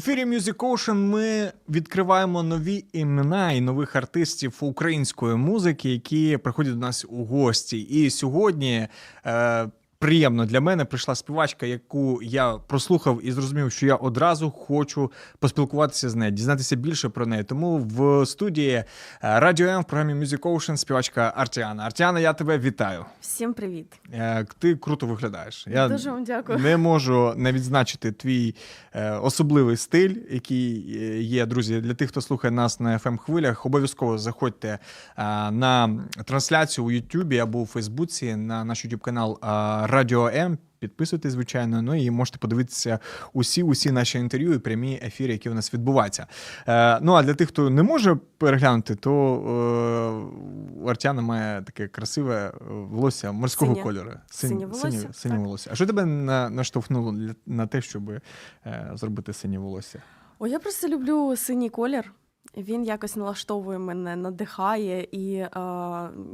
В ефірі Music Ocean ми відкриваємо нові імена і нових артистів української музики, які приходять до нас у гості. І сьогодні е, приємно для мене прийшла співачка, яку я прослухав і зрозумів, що я одразу хочу поспілкуватися з нею, дізнатися більше про неї. Тому в студії е, Радіо М в програмі Music Ocean співачка Артіана. Артіана, я тебе вітаю. Всім привіт. Е, Ти круто виглядаєш. Я Дуже вам дякую. не можу не відзначити твій е, особливий стиль, який є, друзі. Для тих, хто слухає нас на fm хвилях, обов'язково заходьте на трансляцію у Ютубі або у Фейсбуці на наш YouTube канал Радіо М. Підписуйтесь, звичайно, ну і можете подивитися усі усі наші інтерв'ю і прямі ефіри, які у нас відбуваються. Е, ну а для тих, хто не може переглянути, то е, у Артяна має таке красиве е, волосся морського Синє. кольору. Синє волосся, Синє, синє волосся. А що тебе на, наштовхнуло для- на те, щоб е, зробити синє волосся? О, я просто люблю синій колір. Він якось налаштовує мене, надихає, і е,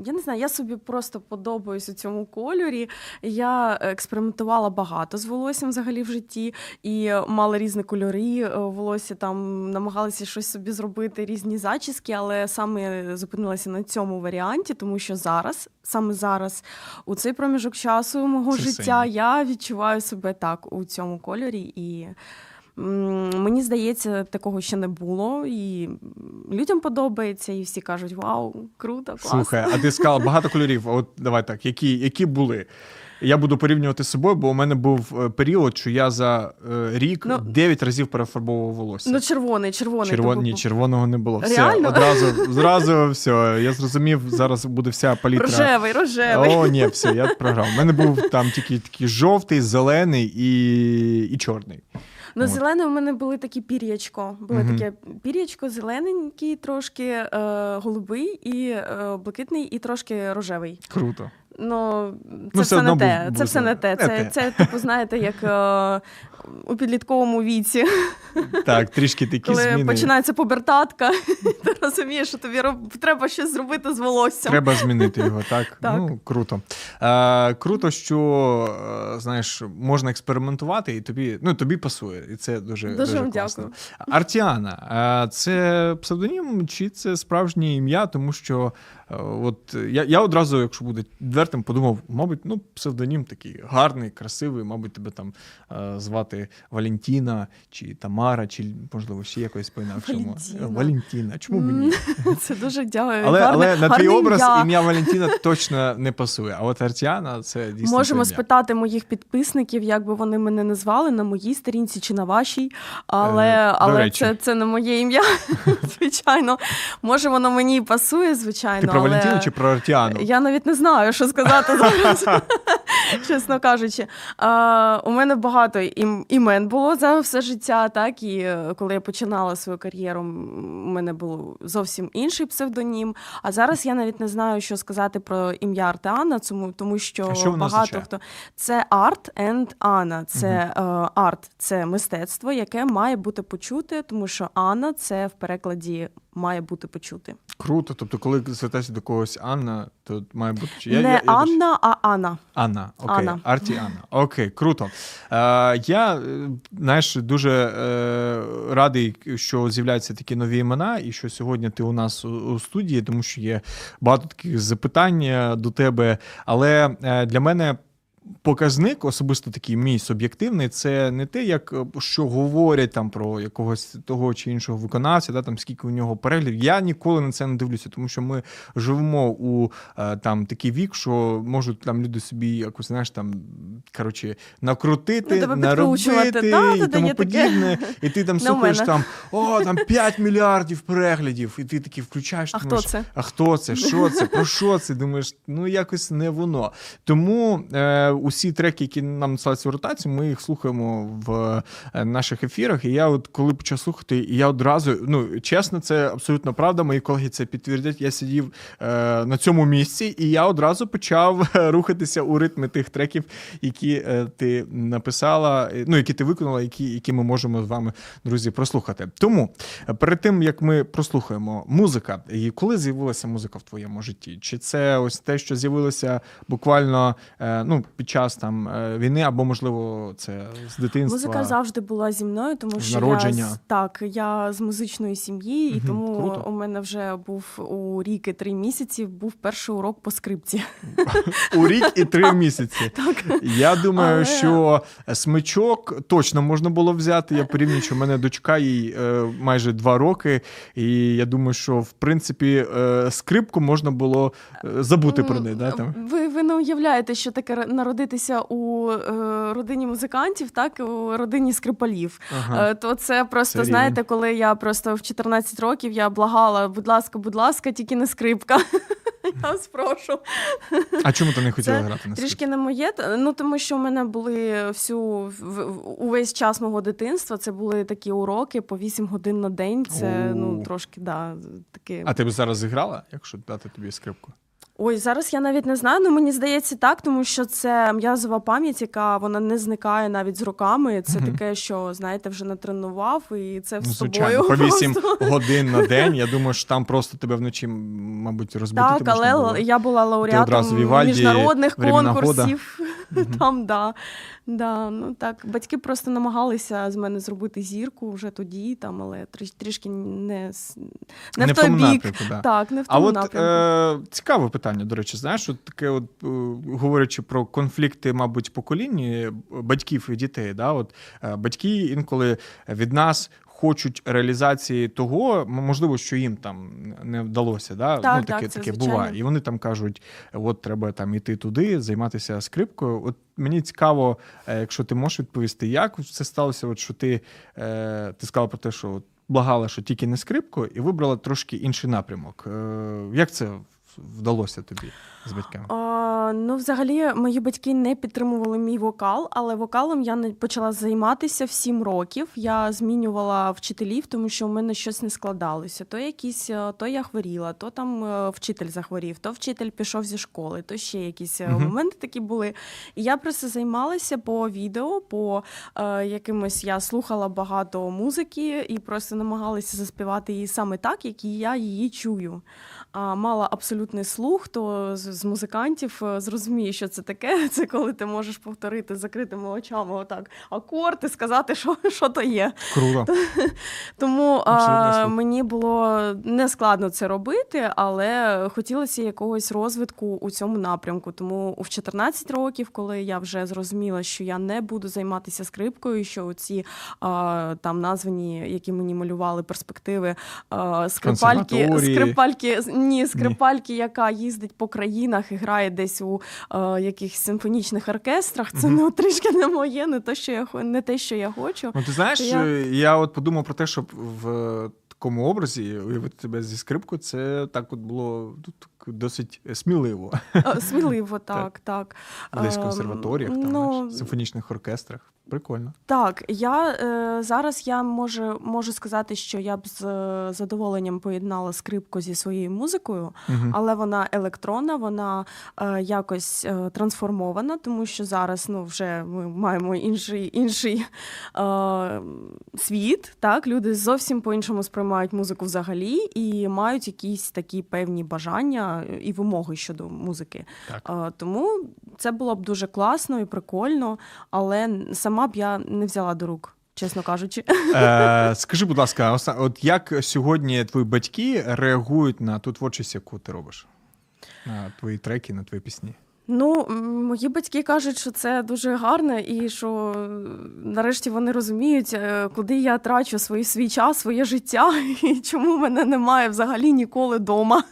я не знаю, я собі просто подобаюсь у цьому кольорі. Я експериментувала багато з волоссям взагалі в житті, і мала різні кольори е, волосся. Там намагалася щось собі зробити, різні зачіски, але саме зупинилася на цьому варіанті, тому що зараз, саме зараз, у цей проміжок часу мого Це життя, синій. я відчуваю себе так у цьому кольорі і. Мені здається, такого ще не було, і людям подобається, і всі кажуть: Вау, круто, класно. Слухай, а ти сказала багато кольорів. От давай так, які, які були? Я буду порівнювати з собою, бо у мене був е, період, що я за е, рік Ну, 9 разів перефарбовував волосся. Ну, червоний, червоний. Червон... Ні, червоного не було. Все, Реально? одразу, зразу все. Я зрозумів, зараз буде вся палітра. Рожевий, рожевий. О, ні, все, я програв. У мене був там тільки такий жовтий, зелений і, і чорний. Ну, зелене у мене були такі пір'ячко. Було угу. таке пір'ячко, зелененький, трошки е, голубий, і е, блакитний, і трошки рожевий. Круто. Ну, це Ну, все не те. був- це все не те. не Це, те. це, типу, знаєте, як е, у підлітковому віці, Так, трішки такі коли зміни. починається побертатка, ти розумієш, що тобі роб- треба щось зробити з волоссям. Треба змінити його, так? Так. Ну, круто. Е, круто, що е, знаєш, можна експериментувати, і тобі, ну, тобі пасує. І це дуже, Дуже дуже класно. дякую. Артіана, е, це псевдонім чи це справжнє ім'я? Тому що е, от я, я одразу, якщо буде відвертим, подумав, мабуть, ну, псевдонім такий гарний, красивий, мабуть, тебе там е, звати Валентіна чи Тамара, чи можливо ще якось по-інакшому. Валентіна. Валентіна. Чому б ні? Це дуже дякую. Але, Гарне- але на твій образ ім'я. ім'я Валентіна точно не пасує. А от Артіана це дійсно. Можемо ім'я. спитати моїх підписників, як би вони мене назвали на моїй сторінці чи на вашій, але, Е, але речі. це, це не моє ім'я, звичайно. Може, воно мені і пасує, звичайно. Про але... Валентіну чи про Артіану? Я навіть не знаю, що сказати зараз, чесно кажучи. А, у мене багато ім- імен було за все життя, так і е, коли я починала свою кар'єру, у мене був зовсім інший псевдонім. А зараз я навіть не знаю, що сказати про ім'я Артеана, тому, тому що, що багато означає? хто це арт and Анна. Це е, арт, це мистецтво, яке має бути почуте, тому що Анна це в перекладі має бути почути. Круто. Тобто, коли звертаєшся до когось Анна, то має бути. чи- не я, я, Анна, а Анна. Анна, окей, Анна. Арті Анна. Окей, круто. Е, я, е, знаєш, дуже е, радий, що з'являються такі нові імена, і що сьогодні ти у нас у, у студії, тому що є багато таких запитань е, до тебе. Але е, для мене. Показник, особисто такий мій суб'єктивний, це не те, як е, що говорять там про якогось того чи іншого виконавця, да, там скільки у нього переглядів. Я ніколи на це не дивлюся, тому що ми живемо у е, там такий вік, що можуть там люди собі якось знаєш там коротше накрутити, Ну, наробити Та, та, і тому таке. подібне. І ти там слухаєш там о, там 5 мільярдів переглядів, і ти такий включаєш. А хто це? а хто це? Що це? Про що це? Думаєш, ну якось не воно. Тому е, усі треки, які нам надсилаються в ротацію, ми їх слухаємо в е, наших ефірах. І я, от коли почав слухати, я одразу, ну чесно, це абсолютно правда. Мої колеги це підтвердять. Я сидів е, на цьому місці, і я одразу почав рухатися у ритми тих треків, які е, ти написала, е, ну які ти виконала, які, які ми можемо з вами, друзі, прослухати. Тому е, перед тим як ми прослухаємо музика, і коли з'явилася музика в твоєму житті? Чи це ось те, що з'явилося буквально е, ну, під час там е, війни, або можливо це з дитинства? Музика завжди була зі мною, тому що народження. я так, я з музичної сім'ї, і Мгм, тому круто. у мене вже був у рік і три місяці був перший урок по скрипці. у рік і три місяці. Так. Я думаю, Але- що смичок точно можна було взяти. Я порівнюю, що в мене дочка їй е, майже два роки, і я думаю, що в принципі е, скрипку можна було забути про неї. Да, там. Ви, ви не уявляєте, що таке р- народитися у е, родині музикантів, так і у родині скрипалів. Ага. Е, То це просто Це знаєте, рівень. коли я просто в 14 років я благала, будь ласка, будь ласка, тільки не скрипка. Я вас прошу. А чому ти не хотіла це грати на скрипці? Трішки не моє, ну тому що в мене були всю увесь час мого дитинства. Це були такі уроки по 8 годин на день. Це О. ну трошки да таке. А ти б зараз зіграла, якщо дати тобі скрипку? Ой, зараз я навіть не знаю. Ну мені здається так, тому що це м'язова пам'ять, яка вона не зникає навіть з роками. Це угу. таке, що знаєте, вже натренував, і це Ну, з собою по 8 годин на день. Я думаю, що там просто тебе вночі, мабуть, розбудити Так, але було. я була лауреатом міжнародних «Времена конкурсів. Мгм. Там, да. Да, ну так, батьки просто намагалися з мене зробити зірку вже тоді, там, але тріш, трішки не, не, Не в той бік. напрямку, да. Так, не в А от напрямку. е, цікаве питання, до речі, знаєш, от таке, от е, говорячи про конфлікти, мабуть, покоління батьків і дітей. Да? От, е, батьки інколи від нас. Хочуть реалізації того, можливо, що їм там не вдалося. Да? Так, ну, таке, так, це таке звичайно. буває. І вони там кажуть: от треба там іти туди, займатися скрипкою. От мені цікаво, е, якщо ти можеш відповісти, як це сталося, от що ти, е, ти сказала про те, що благала, що тільки не скрипку, і вибрала трошки інший напрямок. Е, Як це вдалося тобі з батьками? А, ну, взагалі, мої батьки не підтримували мій вокал, але вокалом я почала займатися в 7 років. Я змінювала вчителів, тому що в мене щось не складалося. То якісь, е, то я хворіла, то там е, вчитель захворів, то вчитель пішов зі школи, то ще якісь Мгм. моменти такі були. І я просто займалася по відео, по е, якимось я слухала багато музики і просто намагалася заспівати її саме так, як і я її чую. А мала абсолютний слух, то з, з музикантів е, зрозуміє, що це таке. Це коли ти можеш повторити з закритими очами отак акорд і сказати, що, що то є. Круто. Тому а, мені було не складно це робити, але хотілося якогось розвитку у цьому напрямку. Тому у 14 років, коли я вже зрозуміла, що я не буду займатися скрипкою, що ці а, там названі, які мені малювали перспективи, а, скрипальки, скрипальки, ні, скрипальки, яка їздить по країнах і грає десь у е, якихось симфонічних оркестрах. Це ну трішки не моє, не те, що я не те, що я хочу. Ну, ти знаєш, Я- я... я от подумав про те, щоб в такому образі уявити тебе зі скрипкою, це так от було ну, досить сміливо. Е, Сміливо, так, так. Десь в Ем, консерваторіях, там, ну, знаєш, симфонічних оркестрах. Прикольно. Так, я е, зараз я можу, можу сказати, що я б з е, задоволенням поєднала скрипку зі своєю музикою, Мгм. але вона електронна, вона е, якось е, трансформована, тому що зараз ну, вже ми маємо інший, інший е, світ. Так? Люди зовсім по-іншому сприймають музику взагалі і мають якісь такі певні бажання і вимоги щодо музики. Так. Е, Тому це було б дуже класно і прикольно, але сама б я не взяла до рук, чесно кажучи. Е, скажи, будь ласка, от як сьогодні твої батьки реагують на ту творчість, яку ти робиш? На твої треки, на твої пісні? Ну, мої батьки кажуть, що це дуже гарно, і що нарешті вони розуміють, е, куди я трачу свій свій час, своє життя, і чому мене немає взагалі ніколи вдома.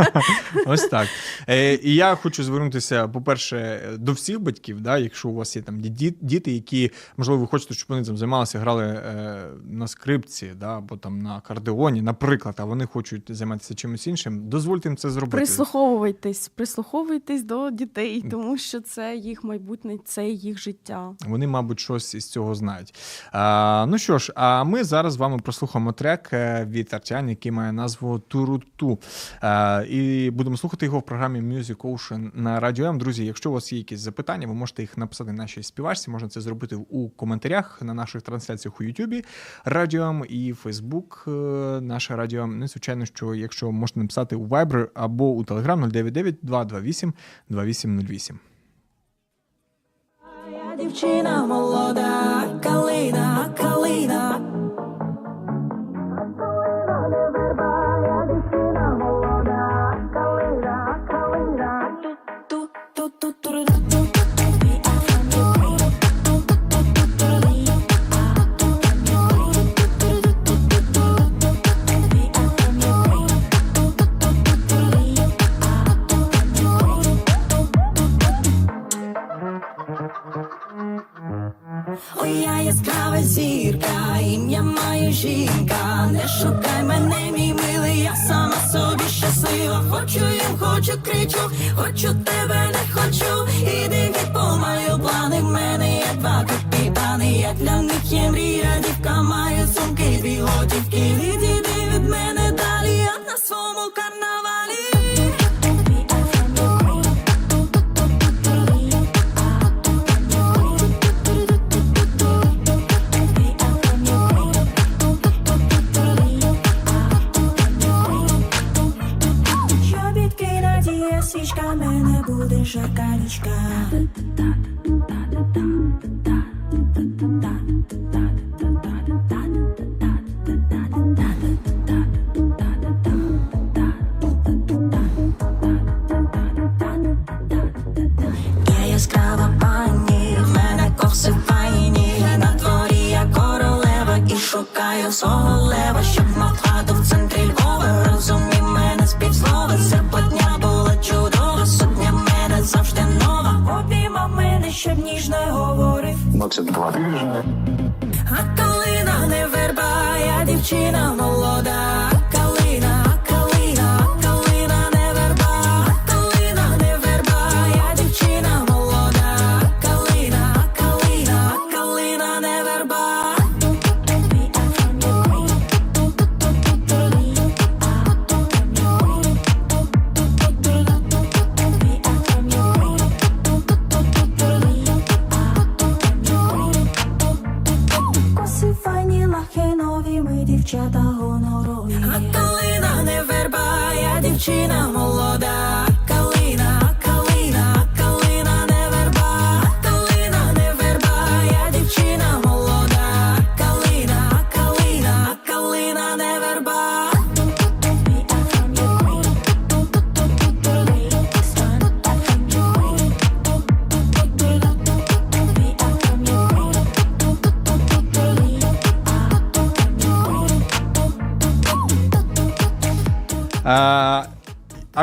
Ось так. Е, і я хочу звернутися, по-перше, до всіх батьків, да, якщо у вас є там діти, які, можливо, ви хочете, щоб вони там займалися, грали е, на скрипці, да, або там на кардеоні, наприклад, а вони хочуть займатися чимось іншим, дозвольте їм це зробити. Прислуховуйтесь, прислуховуйтесь до дітей. Дітей, тому що це їх майбутнє, це їх життя. Вони, мабуть, щось із цього знають. А, ну що ж, а ми зараз з вами прослухаємо трек е, від Артян, який має назву Туруту. А, і будемо слухати його в програмі Music Ocean на Радіо М. Друзі, якщо у вас є якісь запитання, ви можете їх написати нашій співачці. Можна це зробити у коментарях на наших трансляціях у Ютубі Радіо М і Фейсбук. Наше Радіо М. Ну, звичайно, що якщо можете написати у Viber або у Telegram 099 228 2808. Я дівчина молода, калина, калина. Надія свічка, мене буде жарка нічка. 22. Галина не верба, я дівчина молода. Ми дівчата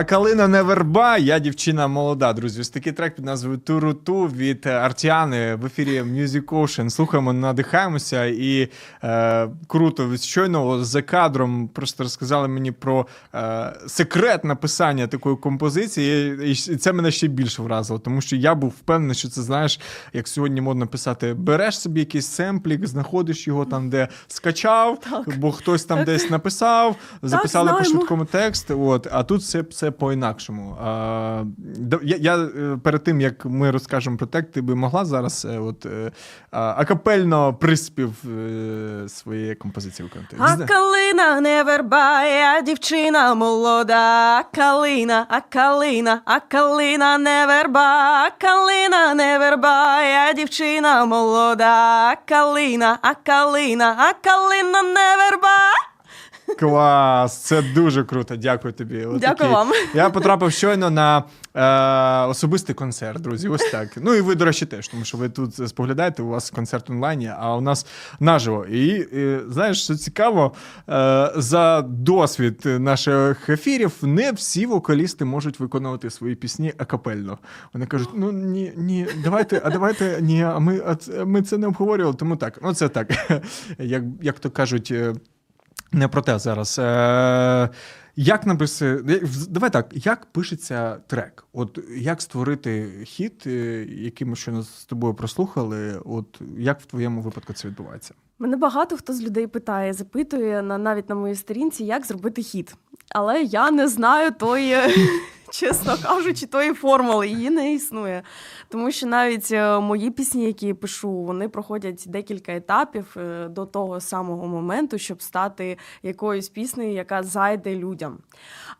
калина не верба, я дівчина молода, друзі. Ось такий трек під назвою Туруту від Артіани в ефірі Music Ocean. Слухаємо, надихаємося і е, круто. Щойно за кадром просто розказали мені про е, секрет написання такої композиції, і, і це мене ще більше вразило, тому що я був впевнений, що це знаєш, як сьогодні модно писати: береш собі якийсь семплік, знаходиш його там, де скачав, бо хтось там десь написав, записали по швидкому текст. От, а тут все, все по-інакшому. А, я, я е, перед тим, як ми розкажемо про текст, ти би могла зараз е, от, е, а, акапельно приспів своєї композиції виконати. А калина не верба, я дівчина молода. Калина, а калина, а калина не верба, а калина не верба, я дівчина молода. Калина, а калина, а калина не верба. Клас, це дуже круто. Дякую тобі. От Дякую такий. вам. Я потрапив щойно на е, особистий концерт, друзі. Ось так. Ну і ви, до речі, теж, тому що ви тут споглядаєте, у вас концерт онлайні, а у нас наживо. І е, знаєш, що цікаво, е, за досвід наших ефірів, не всі вокалісти можуть виконувати свої пісні акапельно. Вони кажуть: ну ні, ні, давайте, а давайте ні, а ми, а це- ми це не обговорювали, тому так. Ну, це так. Як, як то кажуть. Не про те зараз. Е, Як написи... Давай так, як пишеться трек? От як створити хіт, е, який ми щойно з тобою прослухали? От як в твоєму випадку це відбувається? Мене багато хто з людей питає, запитує на навіть на моїй сторінці, як зробити хіт. Але я не знаю тої, чесно кажучи, тої формули, її не існує. Тому що навіть е, мої пісні, які я пишу, вони проходять декілька етапів е, до того самого моменту, щоб стати якоюсь піснею, яка зайде людям.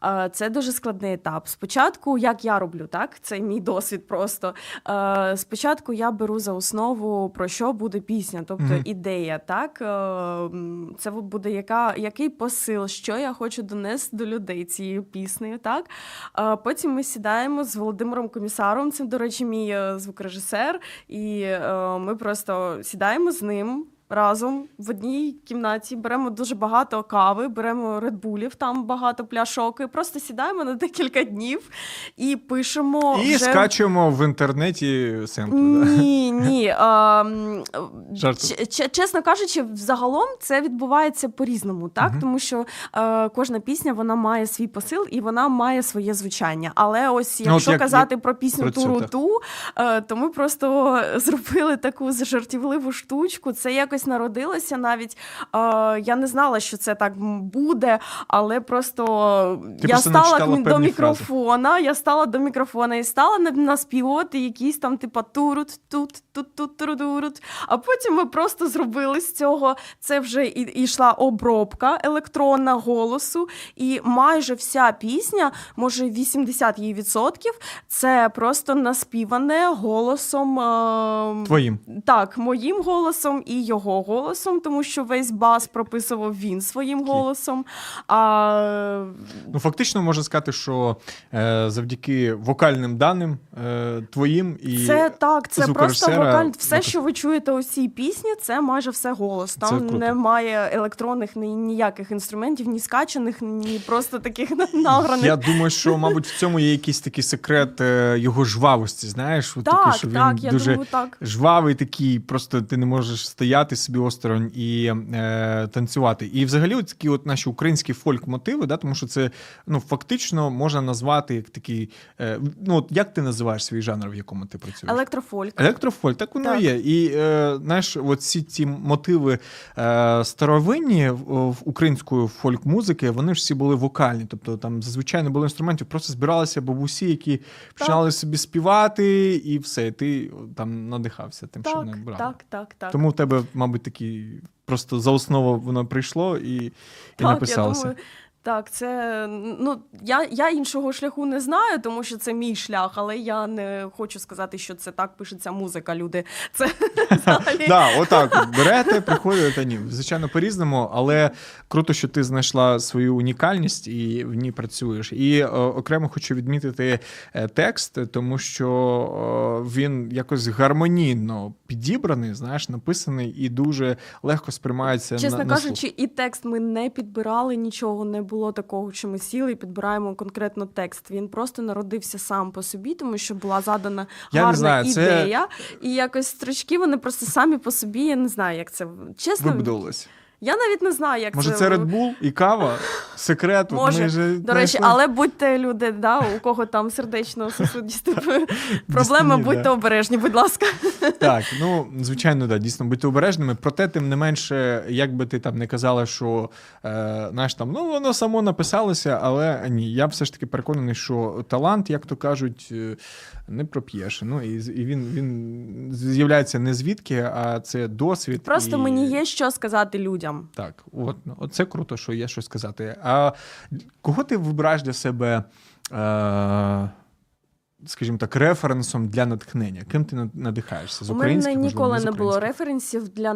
Е, Це дуже складний етап. Спочатку, як я роблю, так це мій досвід просто. Е, Спочатку я беру за основу про що буде пісня, тобто Мгм. ідея, так Е, це буде яка, який посил, що я хочу донести до людей цією піснею. Так потім ми сідаємо з Володимиром Комісаром. Це, до режі, мій звукорежисер, і ми просто сідаємо з ним. Разом в одній кімнаті беремо дуже багато кави, беремо редбулів, там багато пляшок, і просто сідаємо на декілька днів і пишемо. І вже... скачуємо в інтернеті семпли. Да? Ні, ні. А, чесно кажучи, взагалом це відбувається по-різному, так? Мгм. Тому що е, кожна пісня вона має свій посил і вона має своє звучання. Але ось Ну, от якщо як- казати про пісню про цю, Туру. Ту, е, то ми просто зробили таку жартівливу штучку. Це якось народилося навіть. Е, я не знала, що це так буде, але просто Ти я просто стала до мікрофона, я стала до мікрофона і стала на- наспівувати якісь там, типа турут, тут, тут, тут, турудурут. А потім ми просто зробили з цього. Це вже і, йшла обробка електронна голосу, і майже вся пісня, може 80 її відсотків, це просто наспіване голосом. е, Твоїм. так, моїм голосом і його голосом, тому що весь бас прописував він своїм голосом. А Ну, фактично можна сказати, що е, завдяки вокальним даним е, твоїм і це так, це просто вокаль. Все, що ви чуєте у цій пісні, це майже все голос. Там немає електронних ні, ніяких інструментів, ні скачаних, ні просто таких награних. Я думаю, що, мабуть, в цьому є якийсь такий секрет е, його жвавості. Знаєш, От такий, Так, він я дуже думаю, так. жвавий, такий, просто ти не можеш стояти собі осторонь і е, танцювати. І взагалі, от такі от наші українські фольк-мотиви, да, тому що це ну, фактично можна назвати як такий. Е, ну, от як ти називаєш свій жанр, в якому ти працюєш? Електрофольк. Електрофольк, так воно Так. є. І е, знаєш, от всі ці мотиви е, старовинні в, української фольк-музики, вони ж всі були вокальні. Тобто там зазвичай не було інструментів, просто збиралися бабусі, які починали собі співати, і все. І ти там надихався тим, що Так, вони брали. так, так, так. Тому в тебе, мабуть, такі просто за основу воно прийшло і, і Так, написалося. Я думаю, так, це ну я, я іншого шляху не знаю, тому що це мій шлях, але я не хочу сказати, що це так пишеться музика. Люди це. Отак берете, приходите. Ні, звичайно, по-різному, але круто, що ти знайшла свою унікальність і в ній працюєш. І е, окремо хочу відмітити е, текст, тому що е, він якось гармонійно підібраний, знаєш, написаний і дуже легко сприймається Чесно кажучи, і текст ми не підбирали нічого, не було такого, що ми сіли і підбираємо конкретно текст. Він просто народився сам по собі, тому що була задана Я гарна знаю, це- ідея, і якось строчки вони просто самі по собі. Я не знаю, як це чесно. Вибудовувалось. Я навіть не знаю, як Може, це це Red Bull і кава? Секрет. Може, вже До речі, знайшли. але будьте люди, да, у кого там сердечно сосудісті проблеми, будьте обережні, будь ласка. Так, ну звичайно, да, дійсно будьте обережними. Проте, тим не менше, як би ти там не казала, що е, знаєш там, ну воно само написалося, але ні, я все ж таки переконаний, що талант, як то кажуть, е, не проп'єш. Ну і, і він, він з'являється не звідки, а це досвід. Просто і... мені є що сказати людям. Так, от, от це круто, що є що сказати. А кого ти вибираєш для себе, е, скажімо так, референсом для натхнення? Ким ти надихаєшся? З У мене українських, можливо, ніколи не було референсів для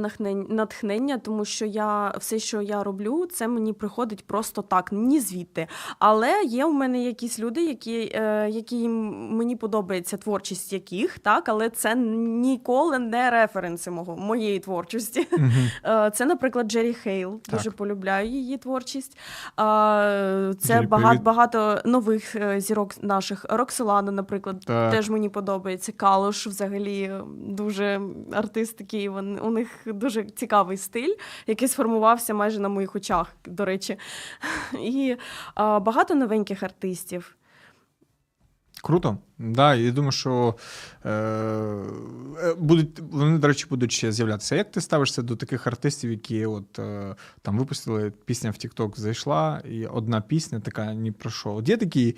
натхнення, тому що я все, що я роблю, це мені приходить просто так, ні звідти. Але є у мене якісь люди, які, е, які мені подобається творчість яких, так, але це ніколи не референси мого моєї творчості. Е, Це, наприклад, Джері Хейл. Дуже полюбляю її творчість. Е, Це Джері, багато, багато нових зірок наших. Роксолана, наприклад. Наприклад, Так. теж мені подобається. Калош взагалі дуже артист такий. Вони, у них дуже цікавий стиль, який сформувався майже на моїх очах, до речі. І а, багато новеньких артистів. Круто. Да, я думаю, що е, е, будуть, вони, до речі, будуть ще з'являтися. Як ти ставишся до таких артистів, які от е, там випустили пісня в TikTok зайшла, і одна пісня така ні про що. От є такі,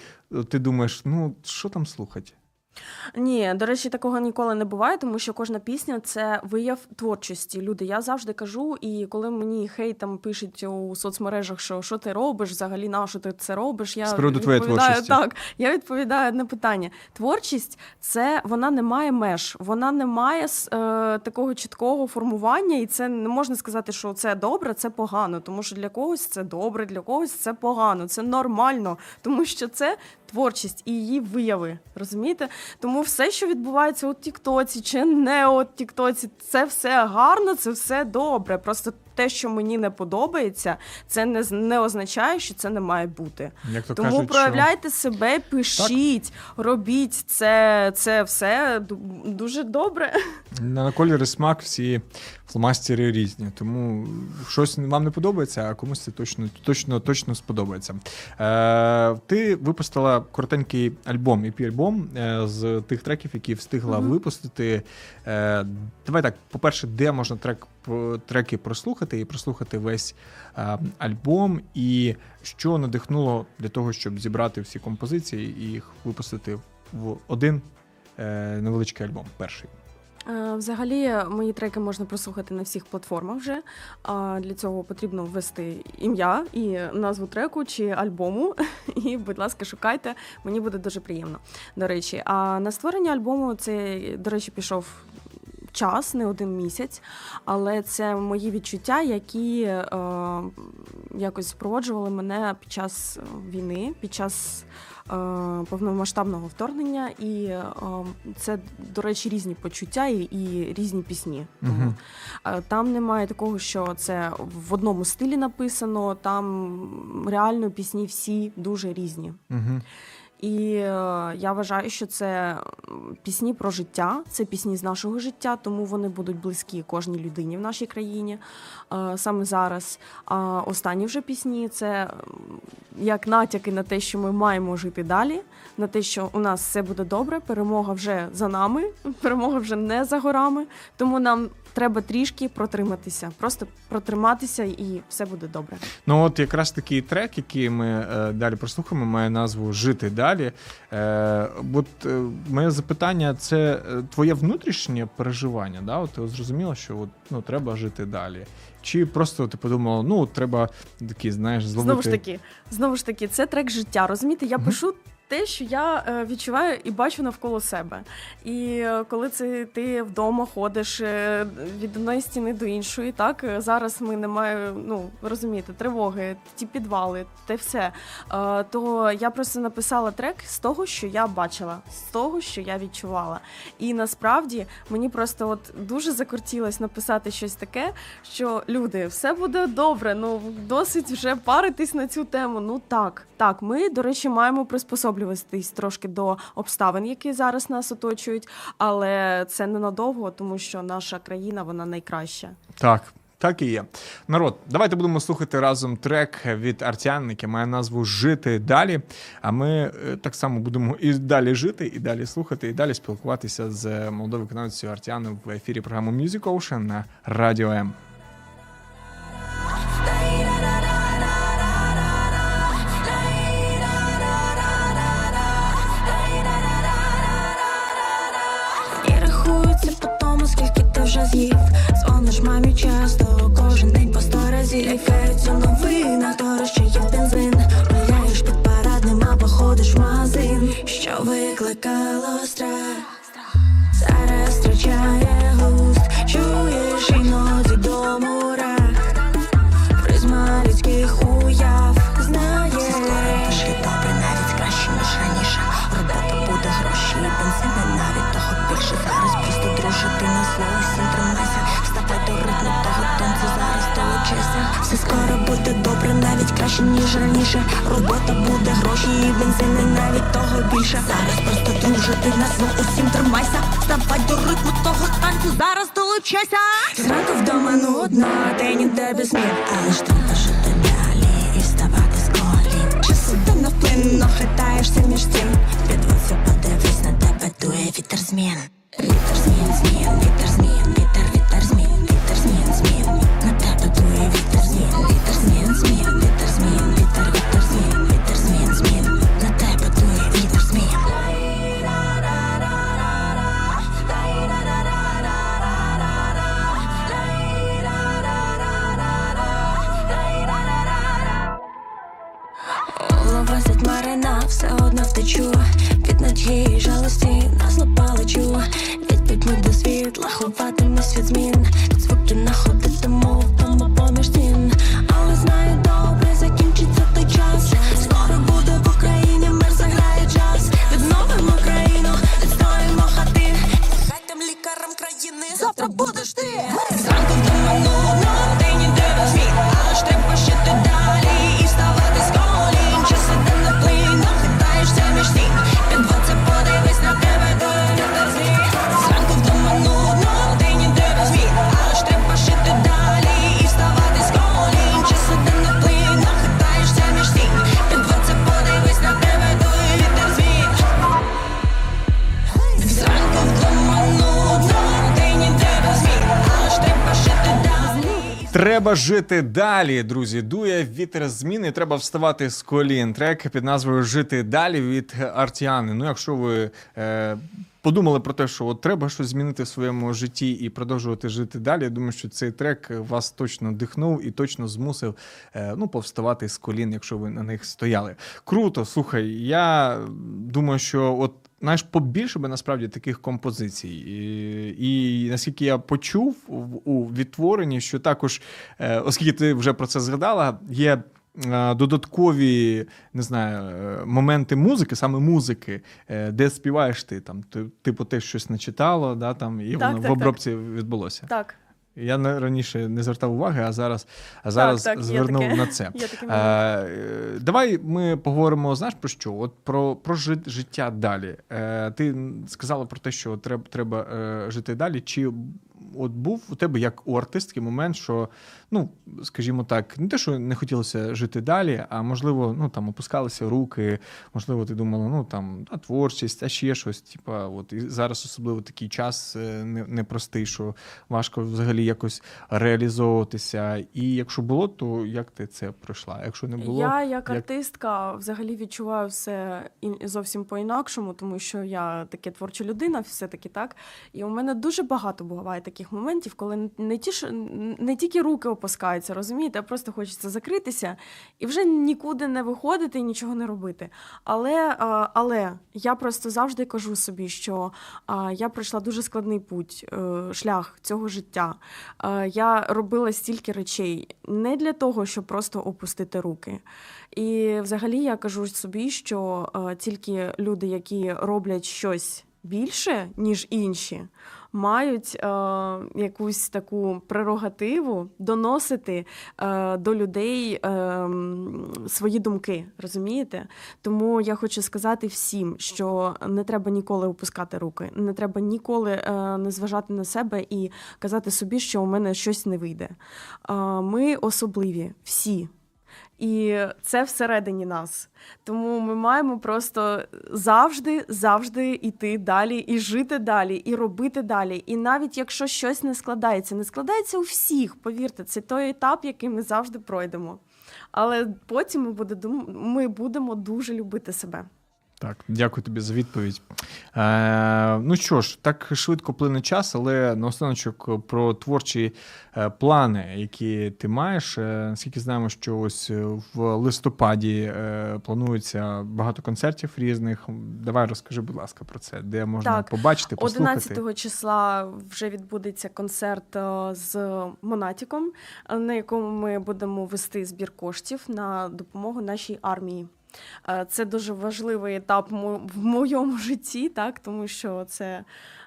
ти думаєш, ну що там слухати? Ні, до речі, такого ніколи не буває, тому що кожна пісня це вияв творчості. Люди, я завжди кажу, і коли мені хейт там пишуть у соцмережах, що що ти робиш, взагалі на що ти це робиш, я відповідаю так. Я відповідаю на питання. Творчість це вона не має меж, вона не має е, такого чіткого формування, і це не можна сказати, що це добре, це погано. Тому що для когось це добре, для когось це погано, це нормально, тому що це творчість і її вияви. Розумієте? Тому все, що відбувається у Тіктоці чи не у Тіктоці, це все гарно, це все добре. Просто те, що мені не подобається, це не, не означає, що це не має бути. Як то Тому кажуть, проявляйте себе, пишіть, робіть це, це все дуже добре. що на кольори смак всі фломастери різні. Тому щось вам не подобається, а комусь це точно, точно, точно сподобається. Е, ти випустила коротенький альбом, EP-альбом е, з тих треків, які встигла Мгм. випустити. Е, давай так, по-перше, де можна трек, треки прослухати і прослухати весь е, альбом, і що надихнуло для того, щоб зібрати всі композиції і їх випустити в один е, невеличкий альбом. Перший. Е, Взагалі, мої треки можна прослухати на всіх платформах вже. А для цього потрібно ввести ім'я і назву треку чи альбому. І, будь ласка, шукайте. Мені буде дуже приємно. До речі, а на створення альбому це, до речі, пішов. Час, не один місяць, але це мої відчуття, які е, якось супроводжували мене під час війни, під час е, повномасштабного вторгнення. І е, це, до речі, різні почуття і, і різні пісні. Тому е, там немає такого, що це в одному стилі написано. Там реально пісні всі дуже різні. Угу. І е, я вважаю, що це пісні про життя, це пісні з нашого життя, тому вони будуть близькі кожній людині в нашій країні е, саме зараз. А останні вже пісні це як натяки на те, що ми маємо жити далі, на те, що у нас все буде добре, перемога вже за нами, перемога вже не за горами. Тому нам треба трішки протриматися, просто протриматися, і все буде добре. Ну от якраз такий трек, який ми е, далі прослухаємо, має назву Жити далі. Е, от е, моє запитання: це е, твоє внутрішнє переживання? Да? От ти зрозуміла, що от, ну, треба жити далі. Чи просто ти подумала, ну треба такий, знаєш, зловити. Знову ж таки, знову ж таки, це трек життя. Розумієте, я Мгм. пишу. Те, що я е, відчуваю і бачу навколо себе. І е, коли це ти вдома ходиш е, від одної стіни до іншої, так зараз ми не маємо, ну розумієте, тривоги, ті підвали, те все. То я просто написала трек з того, що я бачила, з того, що я відчувала. І насправді мені просто от дуже закортілось написати щось таке, що люди, все буде добре. Ну досить вже паритись на цю тему. Ну так, так. Ми, до речі, маємо приспособлюватись трошки до обставин, які зараз нас оточують, але це ненадовго, тому що наша країна вона найкраща. Так. Так і є. Народ, давайте будемо слухати разом трек від Артян, який має назву Жити далі. А ми е, так само будемо і далі жити, і далі слухати, і далі спілкуватися з молодою виконавцею Артяною в ефірі програми Music Ocean на Радіо М. вже з'їв. Дзвониш мамі часто, кожен день по сто разів. Лікаються новина, дорожчає бензин. Гуляєш під парадним або ходиш в магазин, що викликало страх. Зараз втрачає добре, навіть краще, ніж раніше Робота буде гроші, і бензини навіть того більше Зараз просто дружити на зло усім тримайся. Вставай до ритму того танцю, зараз долучайся. Зранку вдома нудно, ти ніде без змін, але ж треба жити далі і вставати з колін. Час іде навплинно, хитаєшся між тим. Підводься, подивись на тебе, дує вітер змін. Вітер змін, змін, вітер змін, одно Треба жити далі, друзі. Дує вітер зміни. Треба вставати з колін. Трек під назвою Жити далі від Артіани. Ну, якщо ви е, подумали про те, що от треба щось змінити в своєму житті і продовжувати жити далі. Я думаю, що цей трек вас точно дихнув і точно змусив е, ну, повставати з колін, якщо ви на них стояли. Круто, слухай. Я думаю, що от. Знаєш, побільше би насправді таких композицій. І, і наскільки я почув в- у відтворенні, що також, е, оскільки ти вже про це згадала, є. е, Додаткові не знаю е, моменти музики, саме музики, де співаєш ти там, ти, типу, ти щось начитало, да, там, і Так, воно так, в так. обробці відбулося. Так, Я не- раніше не звертав уваги, а зараз, а зараз так, так, звернув таке. на це. Е, давай ми поговоримо, знаєш про що? От про, про жит- життя далі. Е, ти сказала про те, що треба, треба е, жити далі. Чи от був у тебе як у артистки момент, що, ну, скажімо так, не те, що не хотілося жити далі, а можливо, ну там опускалися руки, можливо, ти думала, ну там а, творчість, а ще щось. Типа, от і зараз особливо такий час е, непростий, що важко взагалі якось реалізовуватися. І якщо було, то як ти це пройшла? Якщо не було, я як як- артистка взагалі відчуваю все зовсім по-інакшому, тому що я таке творча людина, все-таки так. І у мене дуже багато буває таких моментів, коли не ті не тільки руки опускаються, розумієте, просто хочеться закритися і вже нікуди не виходити і нічого не робити. Але, але я просто завжди кажу собі, що я пройшла дуже складний путь, е, шлях цього життя. Е, Я робила стільки речей не для того, щоб просто опустити руки. І взагалі я кажу собі, що е, тільки люди, які роблять щось більше, ніж інші, мають е, якусь таку прерогативу доносити е, до людей е, свої думки, розумієте? Тому я хочу сказати всім, що не треба ніколи опускати руки, не треба ніколи е, не зважати на себе і казати собі, що у мене щось не вийде. Е, ми особливі, всі. І це всередині нас. Тому ми маємо просто завжди, завжди йти далі і жити далі, і робити далі. І навіть якщо щось не складається, не складається у всіх, повірте, це той етап, який ми завжди пройдемо. Але потім ми, буде, ми будемо дуже любити себе. Так, дякую тобі за відповідь. Е, ну що ж, так швидко плине час, але наостаночок про творчі е, плани, які ти маєш. Е, наскільки знаємо, що ось е, в листопаді е, планується багато концертів різних. Давай розкажи, будь ласка, про це, де можна Так, побачити, послухати. 11 числа вже відбудеться концерт з Монатіком, на якому ми будемо вести збір коштів на допомогу нашій армії. Е, Це дуже важливий етап в моєму житті, так? Тому що це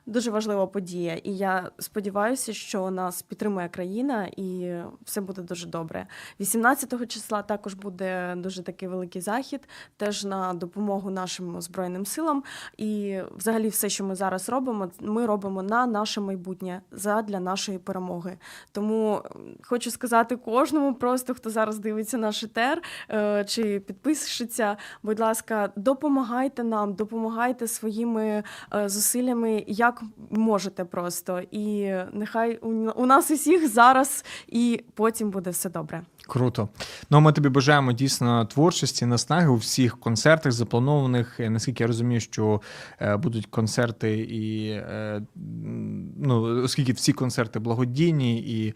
дуже важлива подія. І я сподіваюся, що нас підтримує країна і все буде дуже добре. 18 числа також буде дуже такий великий захід, теж на допомогу нашим збройним силам. І взагалі, все, що ми зараз робимо, ми робимо на наше майбутнє задля нашої перемоги. Тому хочу сказати кожному, просто хто зараз дивиться наш етер е, чи підпишеться, будь ласка, допомагайте нам, допомагайте своїми е, зусиллями, як можете просто. І нехай у, нас усіх зараз і потім буде все добре. Круто. Ну, ми тобі бажаємо дійсно творчості, наснаги у всіх концертах запланованих. Е, Наскільки я розумію, що е, будуть концерти, і е, ну, оскільки всі концерти благодійні, і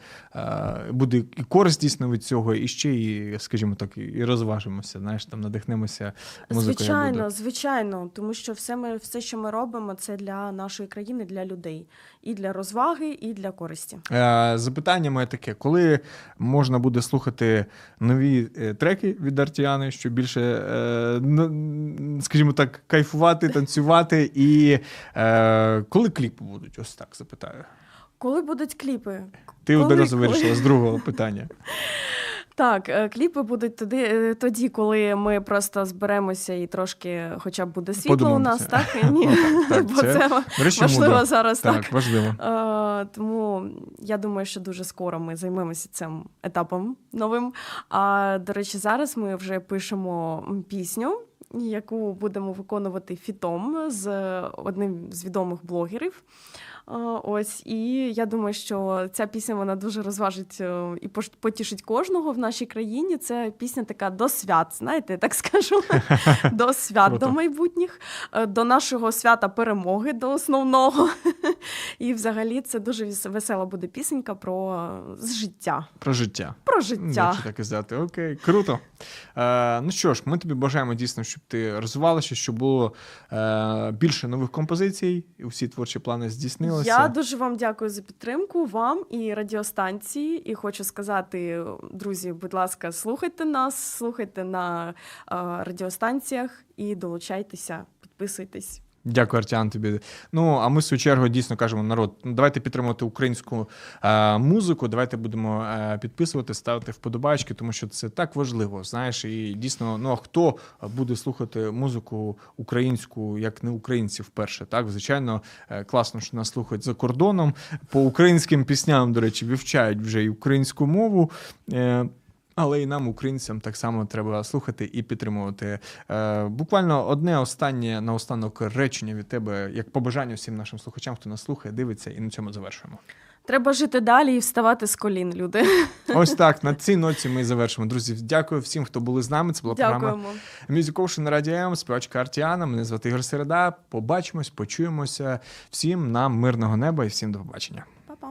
буде і користь дійсно від цього, і ще і, скажімо так, і розважимося. Знаєш, там надихнемося музикою. Звичайно, буде. звичайно, тому що все ми, все, що ми робимо, це для нашої країни, для людей, і для розваги, і для користі. Запитання моє таке: коли можна буде слухати нові е, треки від Артіани, щоб більше, е, скажімо так, кайфувати, танцювати, і е, коли кліпи будуть? Ось так запитаю. Коли будуть кліпи? Ти Коли- одразу коли? вирішила з другого питання. Так, е, кліпи будуть тоді, е, тоді, коли ми просто зберемося і трошки, хоча б буде світло у нас, Подумаємося. так? Ні, Ну, так, бо це, це, важливо мудро. зараз так. Так, важливо. Е, тому я думаю, що дуже скоро ми займемося цим етапом новим. А до речі, зараз ми вже пишемо пісню, яку будемо виконувати фітом з одним з відомих блогерів. Ось і я думаю, що ця пісня вона дуже розважить е, і потішить кожного в нашій країні. Це пісня така до свят, знаєте, я так скажу. До свят до майбутніх, е, до нашого свята перемоги, до основного. І взагалі це дуже весела буде пісенька про життя. Про життя. Про життя. Якщо так казати, окей, круто. Е, ну що ж, ми тобі бажаємо дійсно, щоб ти розвивалася, щоб було е, більше нових композицій, і всі творчі плани здійснилися. Я дуже вам дякую за підтримку, вам і радіостанції. І хочу сказати, друзі, будь ласка, слухайте нас, слухайте на радіостанціях і долучайтеся, підписуйтесь. Дякую, Артян, тобі. Ну, а ми в свою чергу дійсно кажемо, народ, ну, давайте підтримувати українську е, музику, давайте будемо е, підписувати, ставити вподобайки, тому що це так важливо. Знаєш, і дійсно, ну а хто буде слухати музику українську, як не українці вперше? Так, звичайно, е, класно, що нас слухають за кордоном. По українським пісням, до речі, вивчають вже і українську мову. Е, але і нам, українцям, так само треба слухати і підтримувати. Е, буквально одне останнє наостанок речення від тебе, як побажання всім нашим слухачам, хто нас слухає, дивиться, і на цьому завершуємо. Треба жити далі і вставати з колін, люди. Ось так. На цій ноті ми завершимо. Друзі, дякую всім, хто були з нами. Це була програма Дякуємо. Music Ocean на Радіо М, співачка Артіана. Мене звати Ігор Середа. Побачимось, почуємося. Всім нам мирного неба і всім до побачення. Па-па.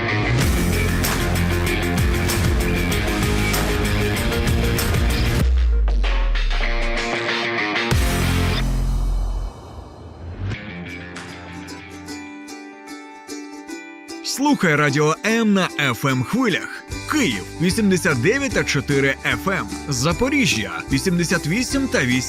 Слухай Радіо М на fm хвилях. Київ 89 та 4 FM. Запоріжжя 88 та 8